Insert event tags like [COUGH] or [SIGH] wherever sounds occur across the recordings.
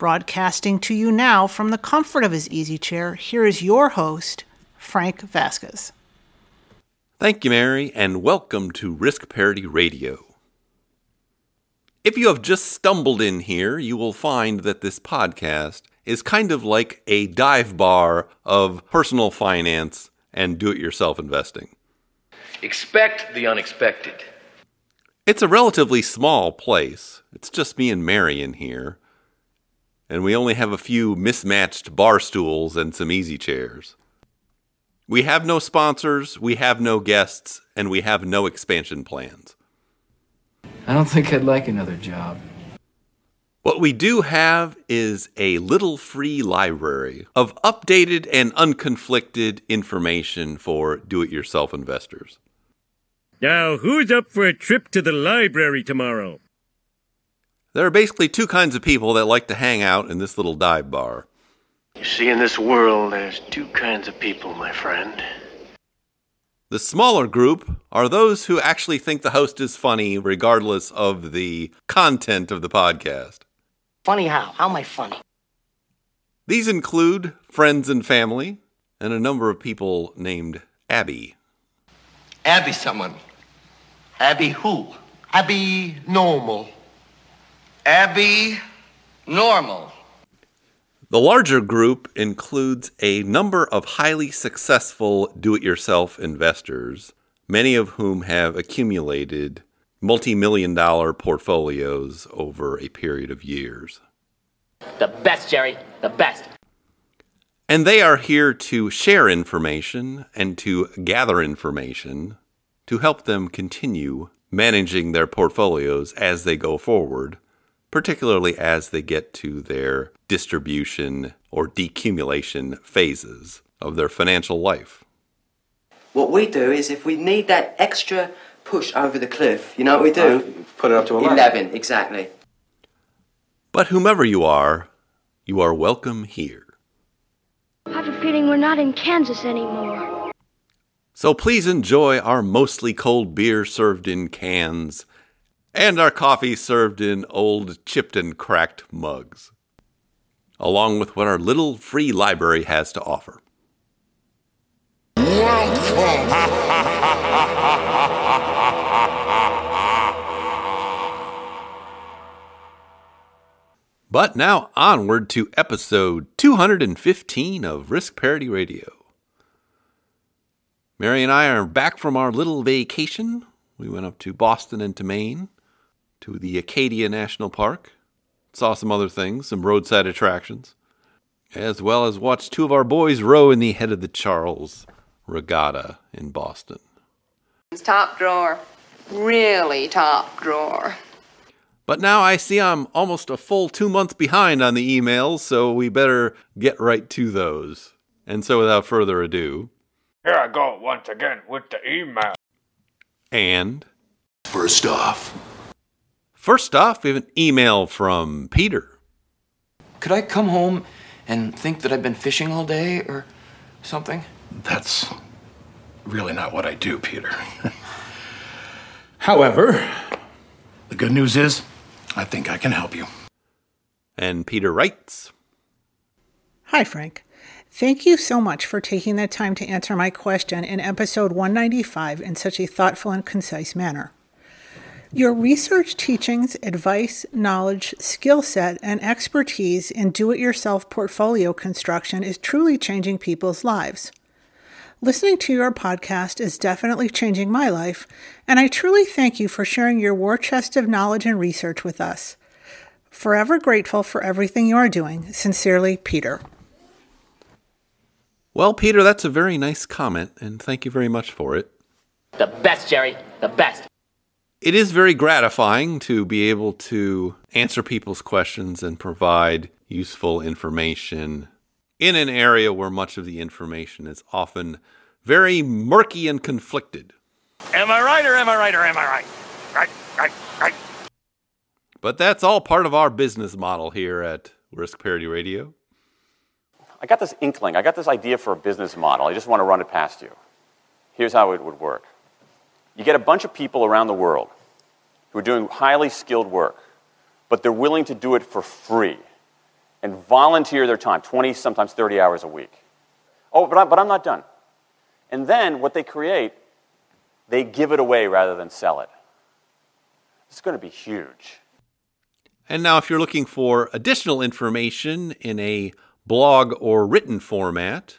Broadcasting to you now from the comfort of his easy chair, here is your host, Frank Vasquez. Thank you, Mary, and welcome to Risk Parity Radio. If you have just stumbled in here, you will find that this podcast is kind of like a dive bar of personal finance and do it yourself investing. Expect the unexpected. It's a relatively small place. It's just me and Mary in here. And we only have a few mismatched bar stools and some easy chairs. We have no sponsors, we have no guests, and we have no expansion plans. I don't think I'd like another job. What we do have is a little free library of updated and unconflicted information for do it yourself investors. Now, who's up for a trip to the library tomorrow? There are basically two kinds of people that like to hang out in this little dive bar. You see, in this world, there's two kinds of people, my friend. The smaller group are those who actually think the host is funny, regardless of the content of the podcast. Funny how? How am I funny? These include friends and family, and a number of people named Abby. Abby someone. Abby who? Abby normal. Abby normal. The larger group includes a number of highly successful do it yourself investors, many of whom have accumulated multi million dollar portfolios over a period of years. The best, Jerry. The best. And they are here to share information and to gather information to help them continue managing their portfolios as they go forward, particularly as they get to their distribution or decumulation phases of their financial life. What we do is if we need that extra push over the cliff, you know what we do? Uh, put it up to 11. 11, exactly. But whomever you are, you are welcome here. I have a feeling we're not in Kansas anymore. So please enjoy our mostly cold beer served in cans and our coffee served in old chipped and cracked mugs, along with what our little free library has to offer. Welcome! [LAUGHS] But now onward to episode 215 of Risk Parity Radio. Mary and I are back from our little vacation. We went up to Boston and to Maine, to the Acadia National Park, saw some other things, some roadside attractions, as well as watched two of our boys row in the head of the Charles Regatta in Boston. It's top drawer. Really top drawer. But now I see I'm almost a full two months behind on the emails, so we better get right to those. And so without further ado, here I go once again with the email. And first off, first off, we have an email from Peter. Could I come home and think that I've been fishing all day or something? That's really not what I do, Peter. [LAUGHS] However, the good news is, I think I can help you. And Peter writes Hi, Frank. Thank you so much for taking the time to answer my question in episode 195 in such a thoughtful and concise manner. Your research, teachings, advice, knowledge, skill set, and expertise in do it yourself portfolio construction is truly changing people's lives. Listening to your podcast is definitely changing my life, and I truly thank you for sharing your war chest of knowledge and research with us. Forever grateful for everything you are doing. Sincerely, Peter. Well, Peter, that's a very nice comment, and thank you very much for it. The best, Jerry. The best. It is very gratifying to be able to answer people's questions and provide useful information in an area where much of the information is often very murky and conflicted. Am I right or am I right or am I right? Right, right, right. But that's all part of our business model here at Risk Parity Radio. I got this inkling, I got this idea for a business model. I just want to run it past you. Here's how it would work you get a bunch of people around the world who are doing highly skilled work, but they're willing to do it for free and volunteer their time 20, sometimes 30 hours a week. Oh, but, I, but I'm not done. And then what they create, they give it away rather than sell it. It's going to be huge. And now, if you're looking for additional information in a blog or written format,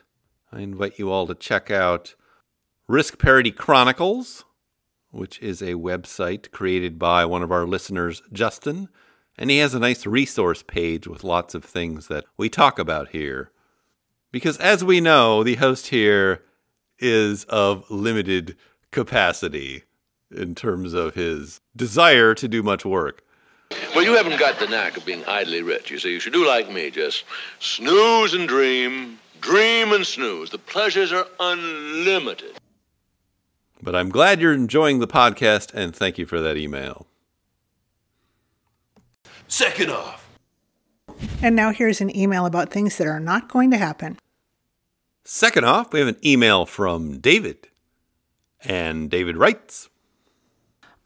I invite you all to check out Risk Parity Chronicles, which is a website created by one of our listeners, Justin. And he has a nice resource page with lots of things that we talk about here. Because as we know, the host here is of limited capacity in terms of his desire to do much work. Well, you haven't got the knack of being idly rich. You see, you should do like me. Just snooze and dream, dream and snooze. The pleasures are unlimited. But I'm glad you're enjoying the podcast, and thank you for that email. Second off. And now here's an email about things that are not going to happen. Second off, we have an email from David. And David writes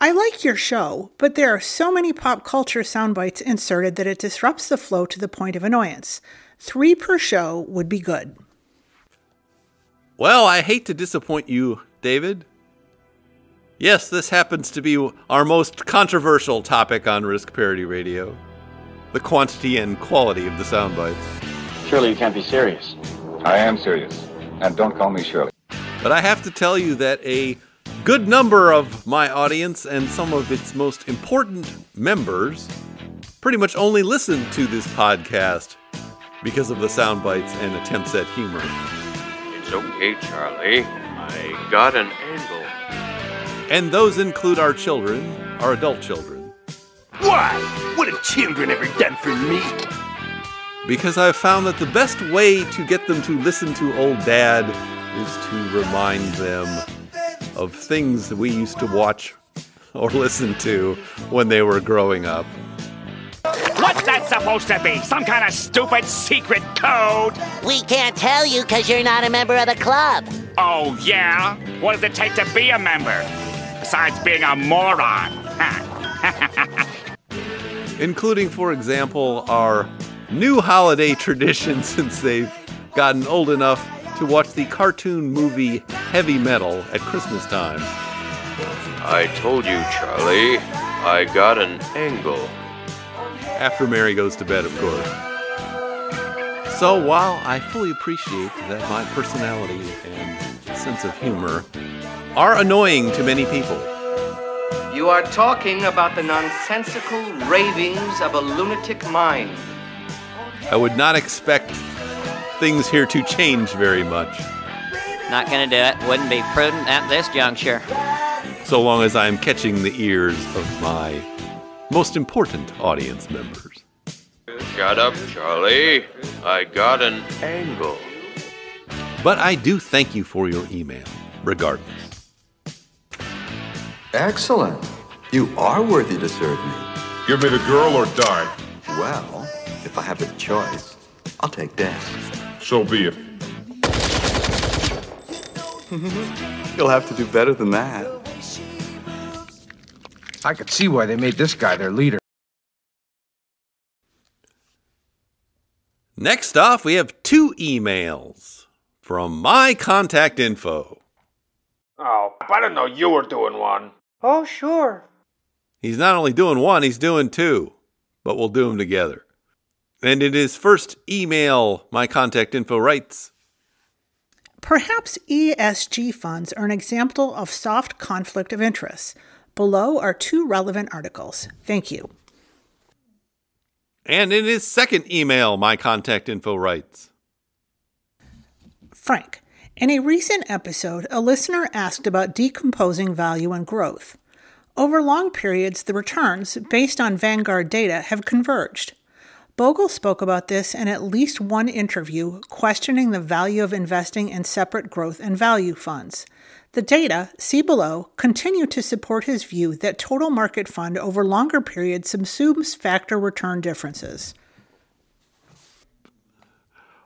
I like your show, but there are so many pop culture sound bites inserted that it disrupts the flow to the point of annoyance. Three per show would be good. Well, I hate to disappoint you, David. Yes, this happens to be our most controversial topic on Risk Parity Radio the quantity and quality of the sound bites. Surely you can't be serious. I am serious. And don't call me Shirley. But I have to tell you that a good number of my audience and some of its most important members pretty much only listen to this podcast because of the sound bites and attempts at humor. It's okay, Charlie. I got an angle. And those include our children, our adult children. Why? What have children ever done for me? Because I've found that the best way to get them to listen to old dad is to remind them of things that we used to watch or listen to when they were growing up. What's that supposed to be? Some kind of stupid secret code? We can't tell you because you're not a member of the club. Oh, yeah? What does it take to be a member? Besides being a moron. [LAUGHS] Including, for example, our new holiday [LAUGHS] tradition since they've gotten old enough to watch the cartoon movie Heavy Metal at Christmas time. I told you, Charlie. I got an angle. After Mary goes to bed, of course. So while I fully appreciate that my personality and sense of humor are annoying to many people, You are talking about the nonsensical ravings of a lunatic mind. I would not expect things here to change very much, Not gonna do it. Wouldn't be prudent at this juncture. so long as I'm catching the ears of my most important audience members. Shut up, Charlie. I got an angle. But I do thank you for your email, regardless. Excellent. You are worthy to serve me. Give me the girl or die. Well, if I have a choice, I'll take death. So be it. [LAUGHS] You'll have to do better than that. I could see why they made this guy their leader. Next off, we have two emails from my contact info. Oh, I didn't know you were doing one. Oh, sure. He's not only doing one, he's doing two, but we'll do them together. And in his first email, my contact info writes Perhaps ESG funds are an example of soft conflict of interest. Below are two relevant articles. Thank you. And in his second email, my contact info writes Frank, in a recent episode, a listener asked about decomposing value and growth. Over long periods, the returns, based on Vanguard data, have converged. Bogle spoke about this in at least one interview, questioning the value of investing in separate growth and value funds. The data, see below, continue to support his view that total market fund over longer periods subsumes factor return differences.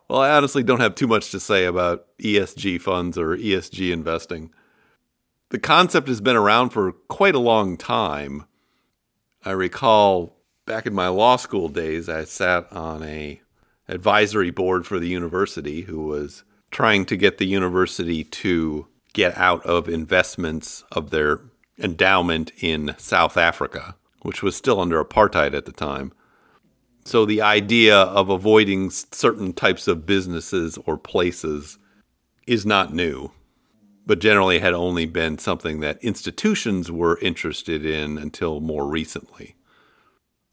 Well, I honestly don't have too much to say about ESG funds or ESG investing. The concept has been around for quite a long time. I recall back in my law school days, I sat on a advisory board for the university who was trying to get the university to get out of investments of their endowment in South Africa, which was still under apartheid at the time. So the idea of avoiding certain types of businesses or places is not new, but generally had only been something that institutions were interested in until more recently.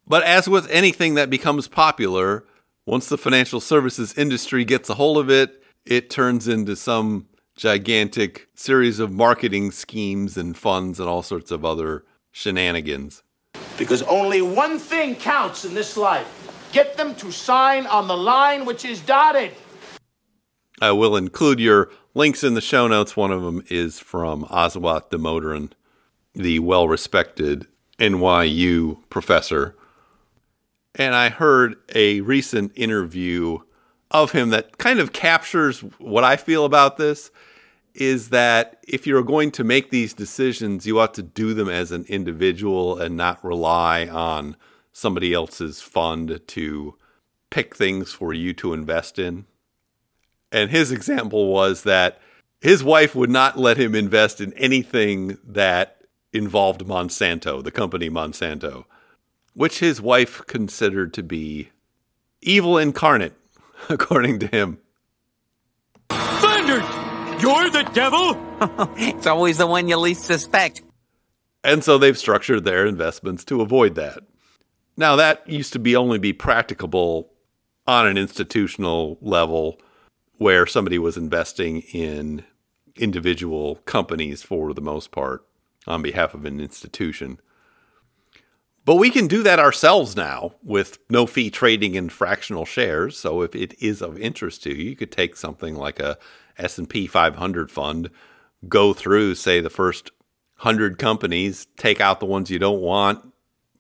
But as with anything that becomes popular, once the financial services industry gets a hold of it, it turns into some gigantic series of marketing schemes and funds and all sorts of other shenanigans. Because only one thing counts in this life get them to sign on the line which is dotted. I will include your links in the show notes. One of them is from Aswath Damodaran, the well respected NYU professor. And I heard a recent interview of him that kind of captures what I feel about this is that if you're going to make these decisions, you ought to do them as an individual and not rely on somebody else's fund to pick things for you to invest in. And his example was that his wife would not let him invest in anything that involved Monsanto, the company Monsanto, which his wife considered to be evil incarnate, [LAUGHS] according to him. Thunder! You're the devil? [LAUGHS] it's always the one you least suspect. And so they've structured their investments to avoid that. Now that used to be only be practicable on an institutional level where somebody was investing in individual companies for the most part on behalf of an institution. But we can do that ourselves now with no fee trading in fractional shares. So if it is of interest to you, you could take something like a S&P 500 fund, go through say the first 100 companies, take out the ones you don't want,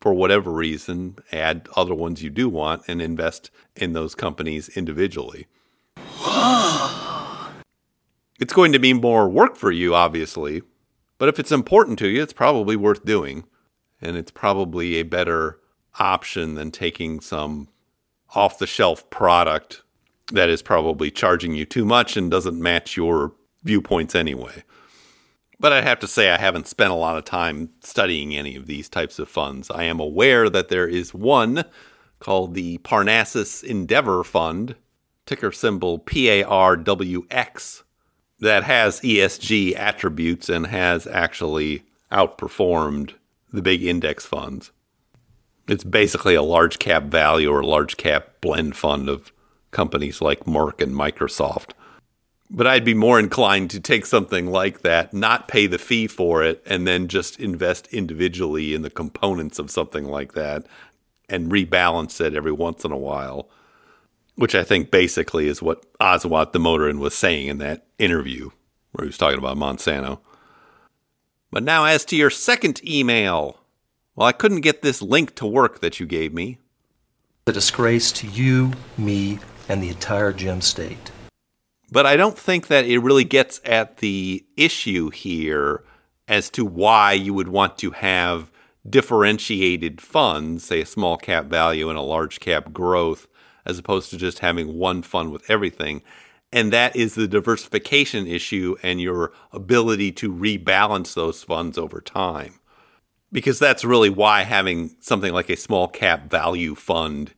for whatever reason, add other ones you do want and invest in those companies individually. [GASPS] it's going to be more work for you, obviously, but if it's important to you, it's probably worth doing. And it's probably a better option than taking some off the shelf product that is probably charging you too much and doesn't match your viewpoints anyway. But I have to say, I haven't spent a lot of time studying any of these types of funds. I am aware that there is one called the Parnassus Endeavor Fund, ticker symbol PARWX, that has ESG attributes and has actually outperformed the big index funds. It's basically a large cap value or large cap blend fund of companies like Merck and Microsoft. But I'd be more inclined to take something like that, not pay the fee for it, and then just invest individually in the components of something like that and rebalance it every once in a while, which I think basically is what Aswath Damodaran was saying in that interview where he was talking about Monsanto. But now, as to your second email, well, I couldn't get this link to work that you gave me. A disgrace to you, me, and the entire gem state. But I don't think that it really gets at the issue here as to why you would want to have differentiated funds, say a small cap value and a large cap growth, as opposed to just having one fund with everything. And that is the diversification issue and your ability to rebalance those funds over time. Because that's really why having something like a small cap value fund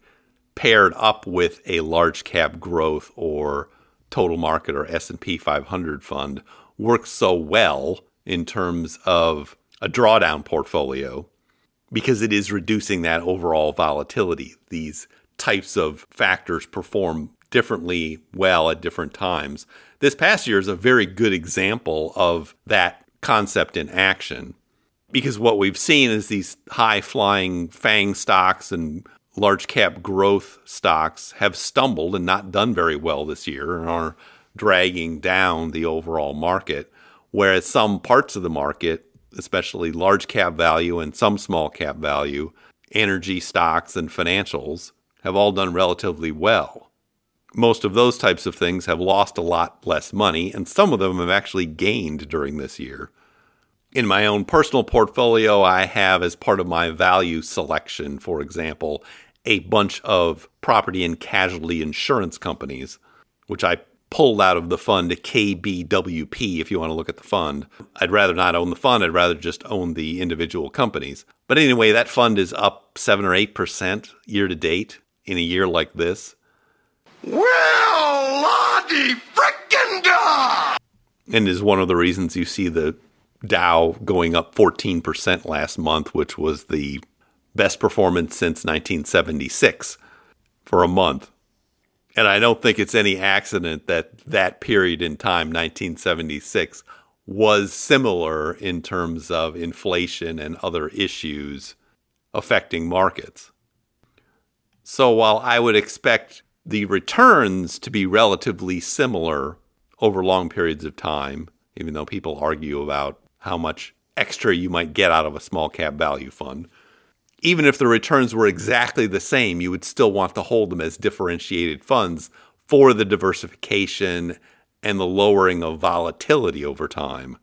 paired up with a large cap growth or total market or S&P 500 fund works so well in terms of a drawdown portfolio because it is reducing that overall volatility. These types of factors perform differently well at different times. This past year is a very good example of that concept in action. Because what we've seen is these high flying FANG stocks and large cap growth stocks have stumbled and not done very well this year and are dragging down the overall market. Whereas some parts of the market, especially large cap value and some small cap value, energy stocks and financials, have all done relatively well. Most of those types of things have lost a lot less money, and some of them have actually gained during this year. In my own personal portfolio, I have, as part of my value selection, for example, a bunch of property and casualty insurance companies, which I pulled out of the fund KBWP if you want to look at the fund. I'd rather not own the fund, I'd rather just own the individual companies. But anyway, that fund is up 7 or 8% year to date in a year like this. Well, Lottie frickin' da! And is one of the reasons you see the Dow going up 14% last month, which was the best performance since 1976 for a month. And I don't think it's any accident that that period in time, 1976, was similar in terms of inflation and other issues affecting markets. So while I would expect the returns to be relatively similar over long periods of time, even though people argue about how much extra you might get out of a small cap value fund, even if the returns were exactly the same, you would still want to hold them as differentiated funds for the diversification and the lowering of volatility over time,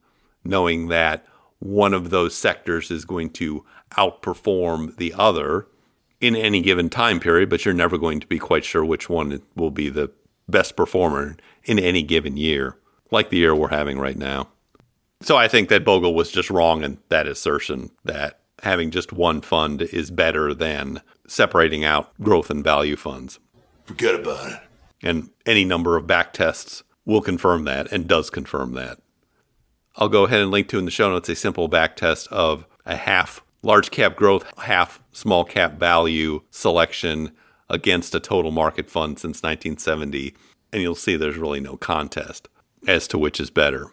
knowing that one of those sectors is going to outperform the other in any given time period, but you're never going to be quite sure which one will be the best performer in any given year, like the year we're having right now. So I think that Bogle was just wrong in that assertion that having just one fund is better than separating out growth and value funds. Forget about it. And any number of back tests will confirm that and does confirm that. I'll go ahead and link to in the show notes a simple back test of a half large cap growth, half small cap value selection against a total market fund since 1970. And you'll see there's really no contest as to which is better.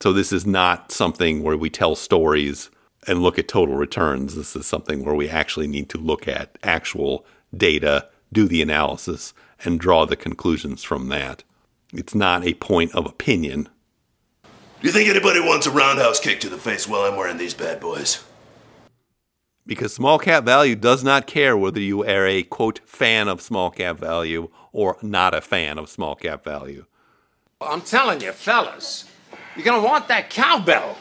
So this is not something where we tell stories and look at total returns. This is something where we actually need to look at actual data, do the analysis, and draw the conclusions from that. It's not a point of opinion. Do you think anybody wants a roundhouse kick to the face while I'm wearing these bad boys? Because small cap value does not care whether you are a quote fan of small cap value or not a fan of small cap value. I'm telling you, fellas, you're gonna want that cowbell.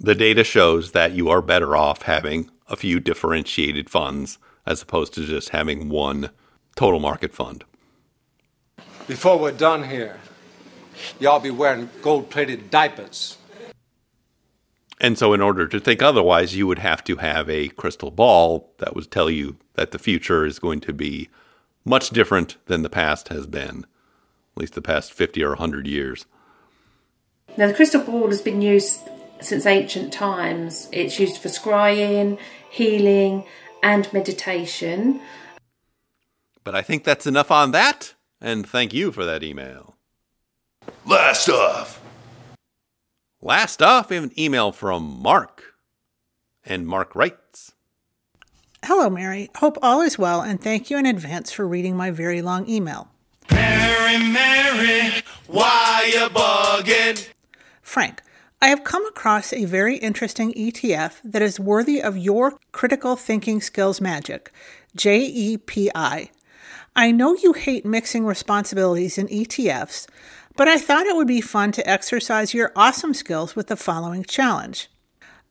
The data shows that you are better off having a few differentiated funds as opposed to just having one total market fund. Before we're done here, y'all be wearing gold plated diapers. And so, in order to think otherwise, you would have to have a crystal ball that would tell you that the future is going to be much different than the past has been, at least the past 50 or 100 years. Now, the crystal ball has been used since ancient times. It's used for scrying, healing, and meditation. But I think that's enough on that, and thank you for that email. Last off. Last off, we have an email from Mark. And Mark writes Hello, Mary. Hope all is well, and thank you in advance for reading my very long email. Mary, Mary, why you bugging? Frank, I have come across a very interesting ETF that is worthy of your critical thinking skills magic JEPI. I know you hate mixing responsibilities in ETFs, but I thought it would be fun to exercise your awesome skills with the following challenge.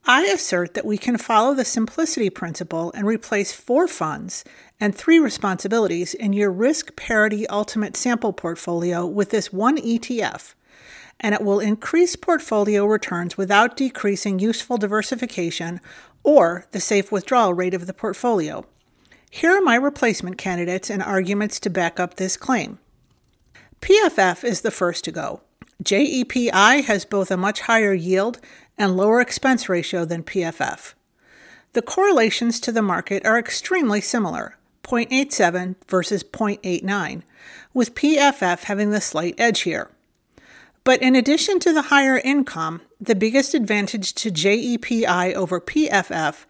I assert that we can follow the simplicity principle and replace four funds and three responsibilities in your risk parity ultimate sample portfolio with this one ETF and it will increase portfolio returns without decreasing useful diversification or the safe withdrawal rate of the portfolio. Here are my replacement candidates and arguments to back up this claim. PFF is the first to go. JEPI has both a much higher yield and lower expense ratio than PFF. The correlations to the market are extremely similar 0.87 versus 0.89, with PFF having the slight edge here. But in addition to the higher income, the biggest advantage to JEPI over PFF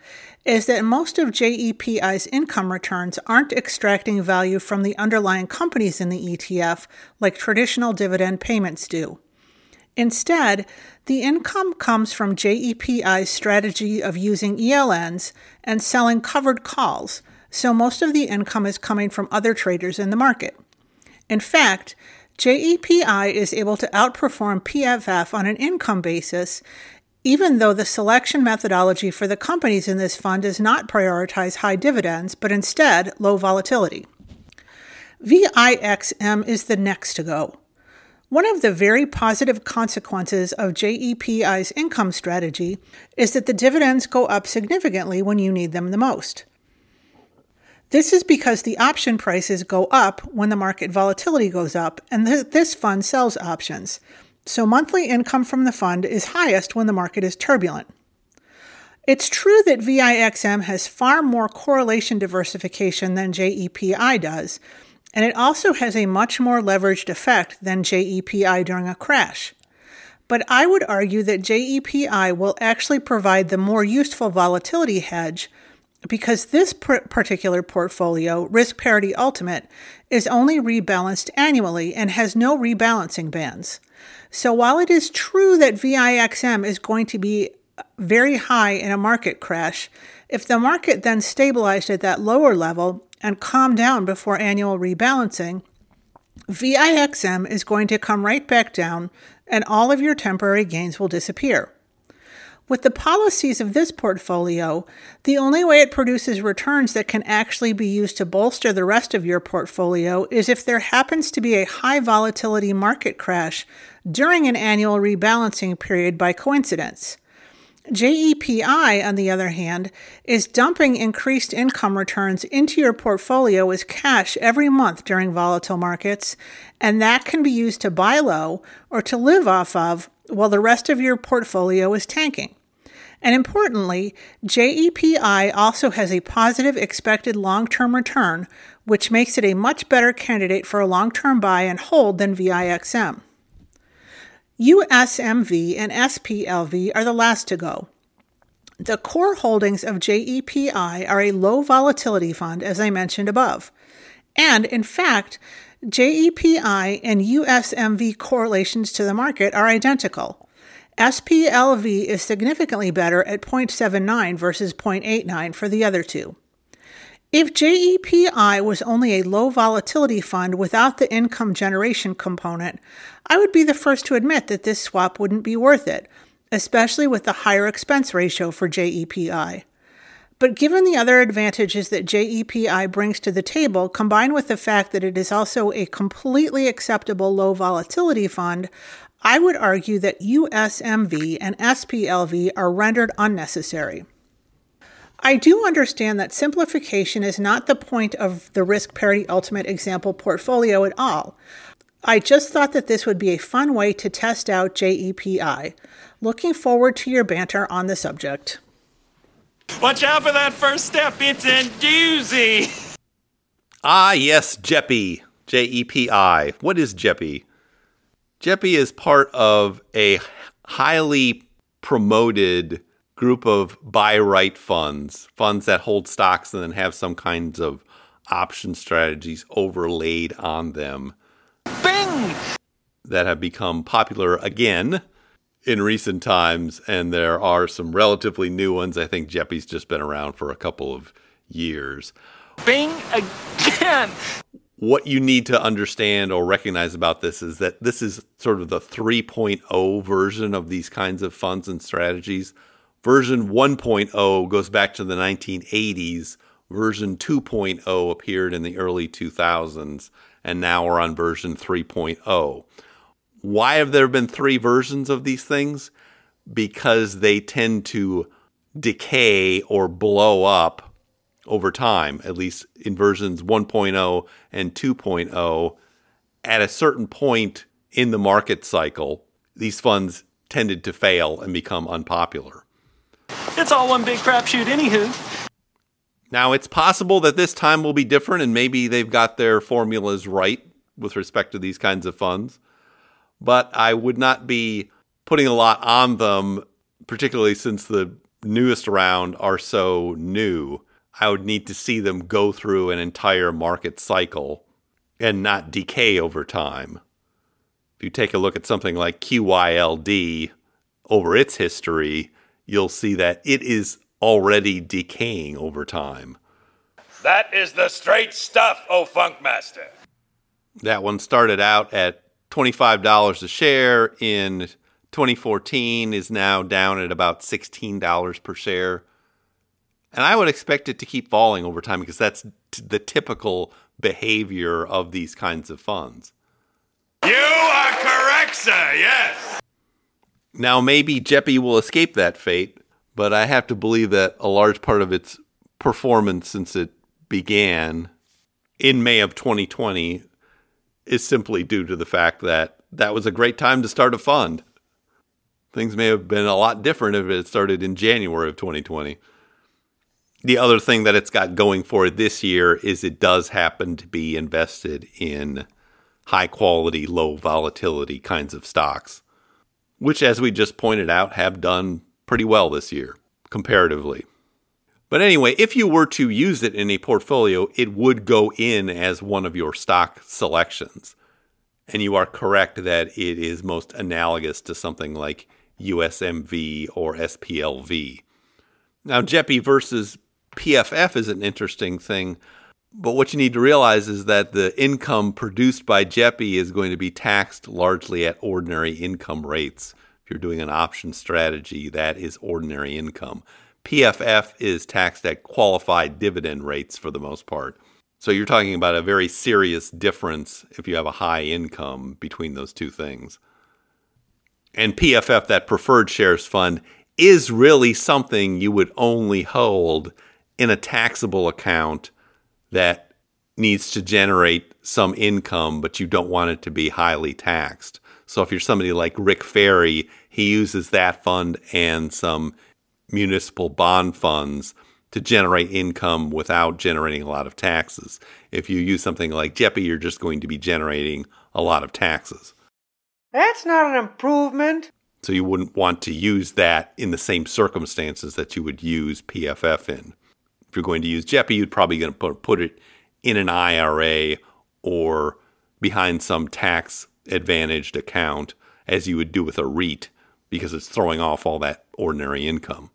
is that most of JEPI's income returns aren't extracting value from the underlying companies in the ETF like traditional dividend payments do. Instead, the income comes from JEPI's strategy of using ELNs and selling covered calls, so most of the income is coming from other traders in the market. In fact, JEPI is able to outperform PFF on an income basis, even though the selection methodology for the companies in this fund does not prioritize high dividends, but instead low volatility. VIXM is the next to go. One of the very positive consequences of JEPI's income strategy is that the dividends go up significantly when you need them the most. This is because the option prices go up when the market volatility goes up, and th- this fund sells options. So monthly income from the fund is highest when the market is turbulent. It's true that VIXM has far more correlation diversification than JEPI does, and it also has a much more leveraged effect than JEPI during a crash. But I would argue that JEPI will actually provide the more useful volatility hedge because this particular portfolio, Risk Parity Ultimate, is only rebalanced annually and has no rebalancing bands. So while it is true that VIXM is going to be very high in a market crash, if the market then stabilized at that lower level, and calm down before annual rebalancing, VIXM is going to come right back down and all of your temporary gains will disappear. With the policies of this portfolio, the only way it produces returns that can actually be used to bolster the rest of your portfolio is if there happens to be a high volatility market crash during an annual rebalancing period by coincidence. JEPI, on the other hand, is dumping increased income returns into your portfolio as cash every month during volatile markets, and that can be used to buy low or to live off of while the rest of your portfolio is tanking. And importantly, JEPI also has a positive expected long term return, which makes it a much better candidate for a long term buy and hold than VIXM. USMV and SPLV are the last to go. The core holdings of JEPI are a low volatility fund, as I mentioned above. And in fact, JEPI and USMV correlations to the market are identical. SPLV is significantly better at 0.79 versus 0.89 for the other two. If JEPI was only a low volatility fund without the income generation component, I would be the first to admit that this swap wouldn't be worth it, especially with the higher expense ratio for JEPI. But given the other advantages that JEPI brings to the table, combined with the fact that it is also a completely acceptable low volatility fund, I would argue that USMV and SPLV are rendered unnecessary. I do understand that simplification is not the point of the Risk Parity Ultimate Example portfolio at all. I just thought that this would be a fun way to test out JEPI. Looking forward to your banter on the subject. Watch out for that first step, it's a doozy! Ah, yes, JEPI. J E P I. What is JEPI? JEPI is part of a highly promoted group of buy right funds, funds that hold stocks and then have some kinds of option strategies overlaid on them. Bing! That have become popular again in recent times, and there are some relatively new ones. I think JEPI's just been around for a couple of years. Bing again! What you need to understand or recognize about this is that this is sort of the 3.0 version of these kinds of funds and strategies. Version 1.0 goes back to the 1980s. Version 2.0 appeared in the early 2000s, and now we're on version 3.0. Why have there been three versions of these things? Because they tend to decay or blow up over time, at least in versions 1.0 and 2.0. At a certain point in the market cycle, these funds tended to fail and become unpopular. It's all one big crapshoot, anywho. Now, it's possible that this time will be different and maybe they've got their formulas right with respect to these kinds of funds. but I would not be putting a lot on them, particularly since the newest round are so new. I would need to see them go through an entire market cycle and not decay over time. If you take a look at something like QYLD over its history, you'll see that it is already decaying over time. That is the straight stuff, oh Funkmaster. That one started out at $25 a share in 2014 is now down at about $16 per share. And I would expect it to keep falling over time because that's t- the typical behavior of these kinds of funds. You are correct, sir, yes. Now, maybe JEPI will escape that fate, but I have to believe that a large part of its performance since it began in May of 2020 is simply due to the fact that that was a great time to start a fund. Things may have been a lot different if it started in January of 2020. The other thing that it's got going for it this year is it does happen to be invested in high quality, low volatility kinds of stocks, which, as we just pointed out, have done pretty well this year comparatively. But anyway, if you were to use it in a portfolio, it would go in as one of your stock selections. And you are correct that it is most analogous to something like USMV or SPLV. Now, JEPI versus PFF is an interesting thing, but what you need to realize is that the income produced by JEPI is going to be taxed largely at ordinary income rates. If you're doing an option strategy, that is ordinary income. PFF is taxed at qualified dividend rates for the most part. So you're talking about a very serious difference if you have a high income between those two things. And PFF, that preferred shares fund, is really something you would only hold in a taxable account that needs to generate some income, but you don't want it to be highly taxed. So if you're somebody like Rick Ferri, he uses that fund and some municipal bond funds to generate income without generating a lot of taxes. If you use something like JEPI, you're just going to be generating a lot of taxes. That's not an improvement. So you wouldn't want to use that in the same circumstances that you would use PFF in. If you're going to use JEPI, you're probably going to put it in an IRA or behind some tax advantaged account as you would do with a REIT because it's throwing off all that ordinary income.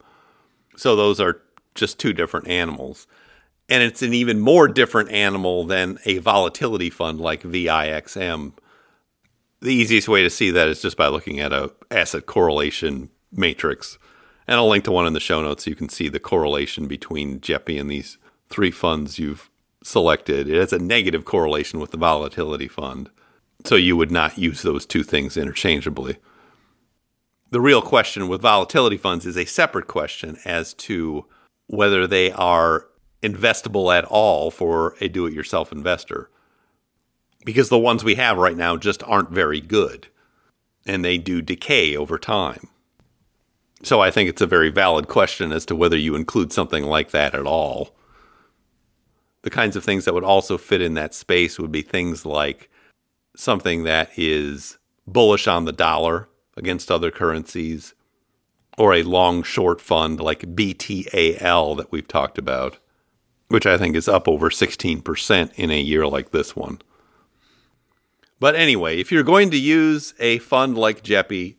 So those are just two different animals. And it's an even more different animal than a volatility fund like VIXM. The easiest way to see that is just by looking at a asset correlation matrix. And I'll link to one in the show notes so you can see the correlation between JEPI and these three funds you've selected. It has a negative correlation with the volatility fund. So you would not use those two things interchangeably. The real question with volatility funds is a separate question as to whether they are investable at all for a do it yourself investor. Because the ones we have right now just aren't very good and they do decay over time. So I think it's a very valid question as to whether you include something like that at all. The kinds of things that would also fit in that space would be things like something that is bullish on the dollar against other currencies, or a long short fund like BTAL that we've talked about, which I think is up over 16% in a year like this one. But anyway, if you're going to use a fund like JEPI,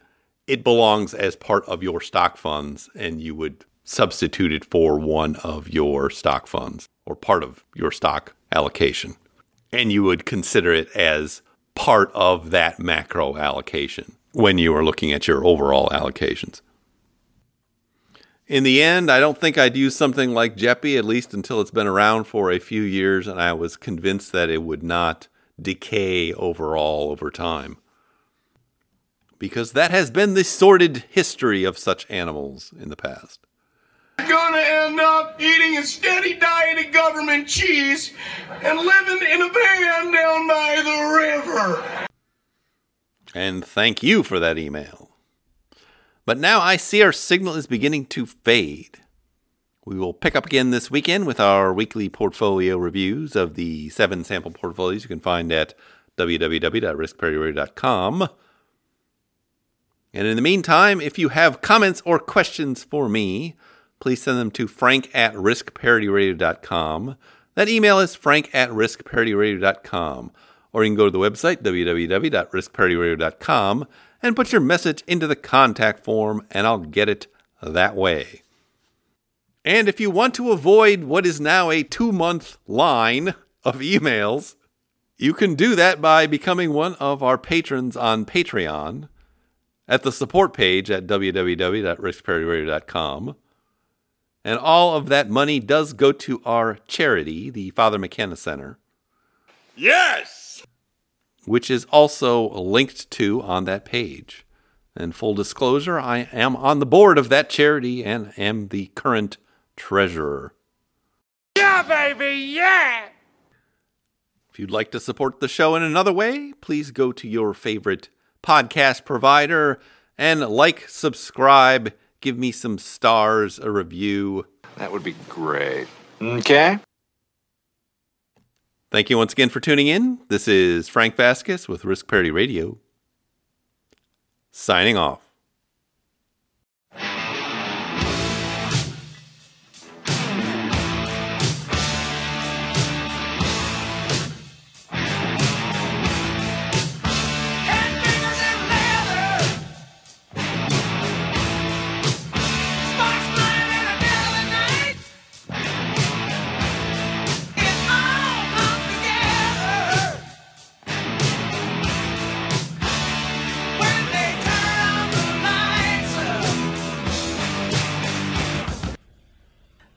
it belongs as part of your stock funds, and you would substitute it for one of your stock funds or part of your stock allocation. And you would consider it as part of that macro allocation when you are looking at your overall allocations. In the end, I don't think I'd use something like JEPI, at least until it's been around for a few years, and I was convinced that it would not decay overall over time. Because that has been the sordid history of such animals in the past. You're gonna end up eating a steady diet of government cheese and living in a van down by the river. And thank you for that email. But now I see our signal is beginning to fade. We will pick up again this weekend with our weekly portfolio reviews of the seven sample portfolios you can find at www.riskparity.com. And in the meantime, if you have comments or questions for me, please send them to frank at riskparityradio.com. That email is frank at riskparityradio.com. Or you can go to the website, www.riskparityradio.com, and put your message into the contact form, and I'll get it that way. And if you want to avoid what is now a two month line of emails, you can do that by becoming one of our patrons on Patreon at the support page at www.riskparityradio.com. And all of that money does go to our charity, the Father McKenna Center. Yes! Which is also linked to on that page. And full disclosure, I am on the board of that charity and am the current treasurer. Yeah, baby, yeah! If you'd like to support the show in another way, please go to your favorite podcast provider and like, subscribe, give me some stars, a review. That would be great. Okay. Thank you once again for tuning in. This is Frank Vasquez with Risk Parity Radio. Signing off.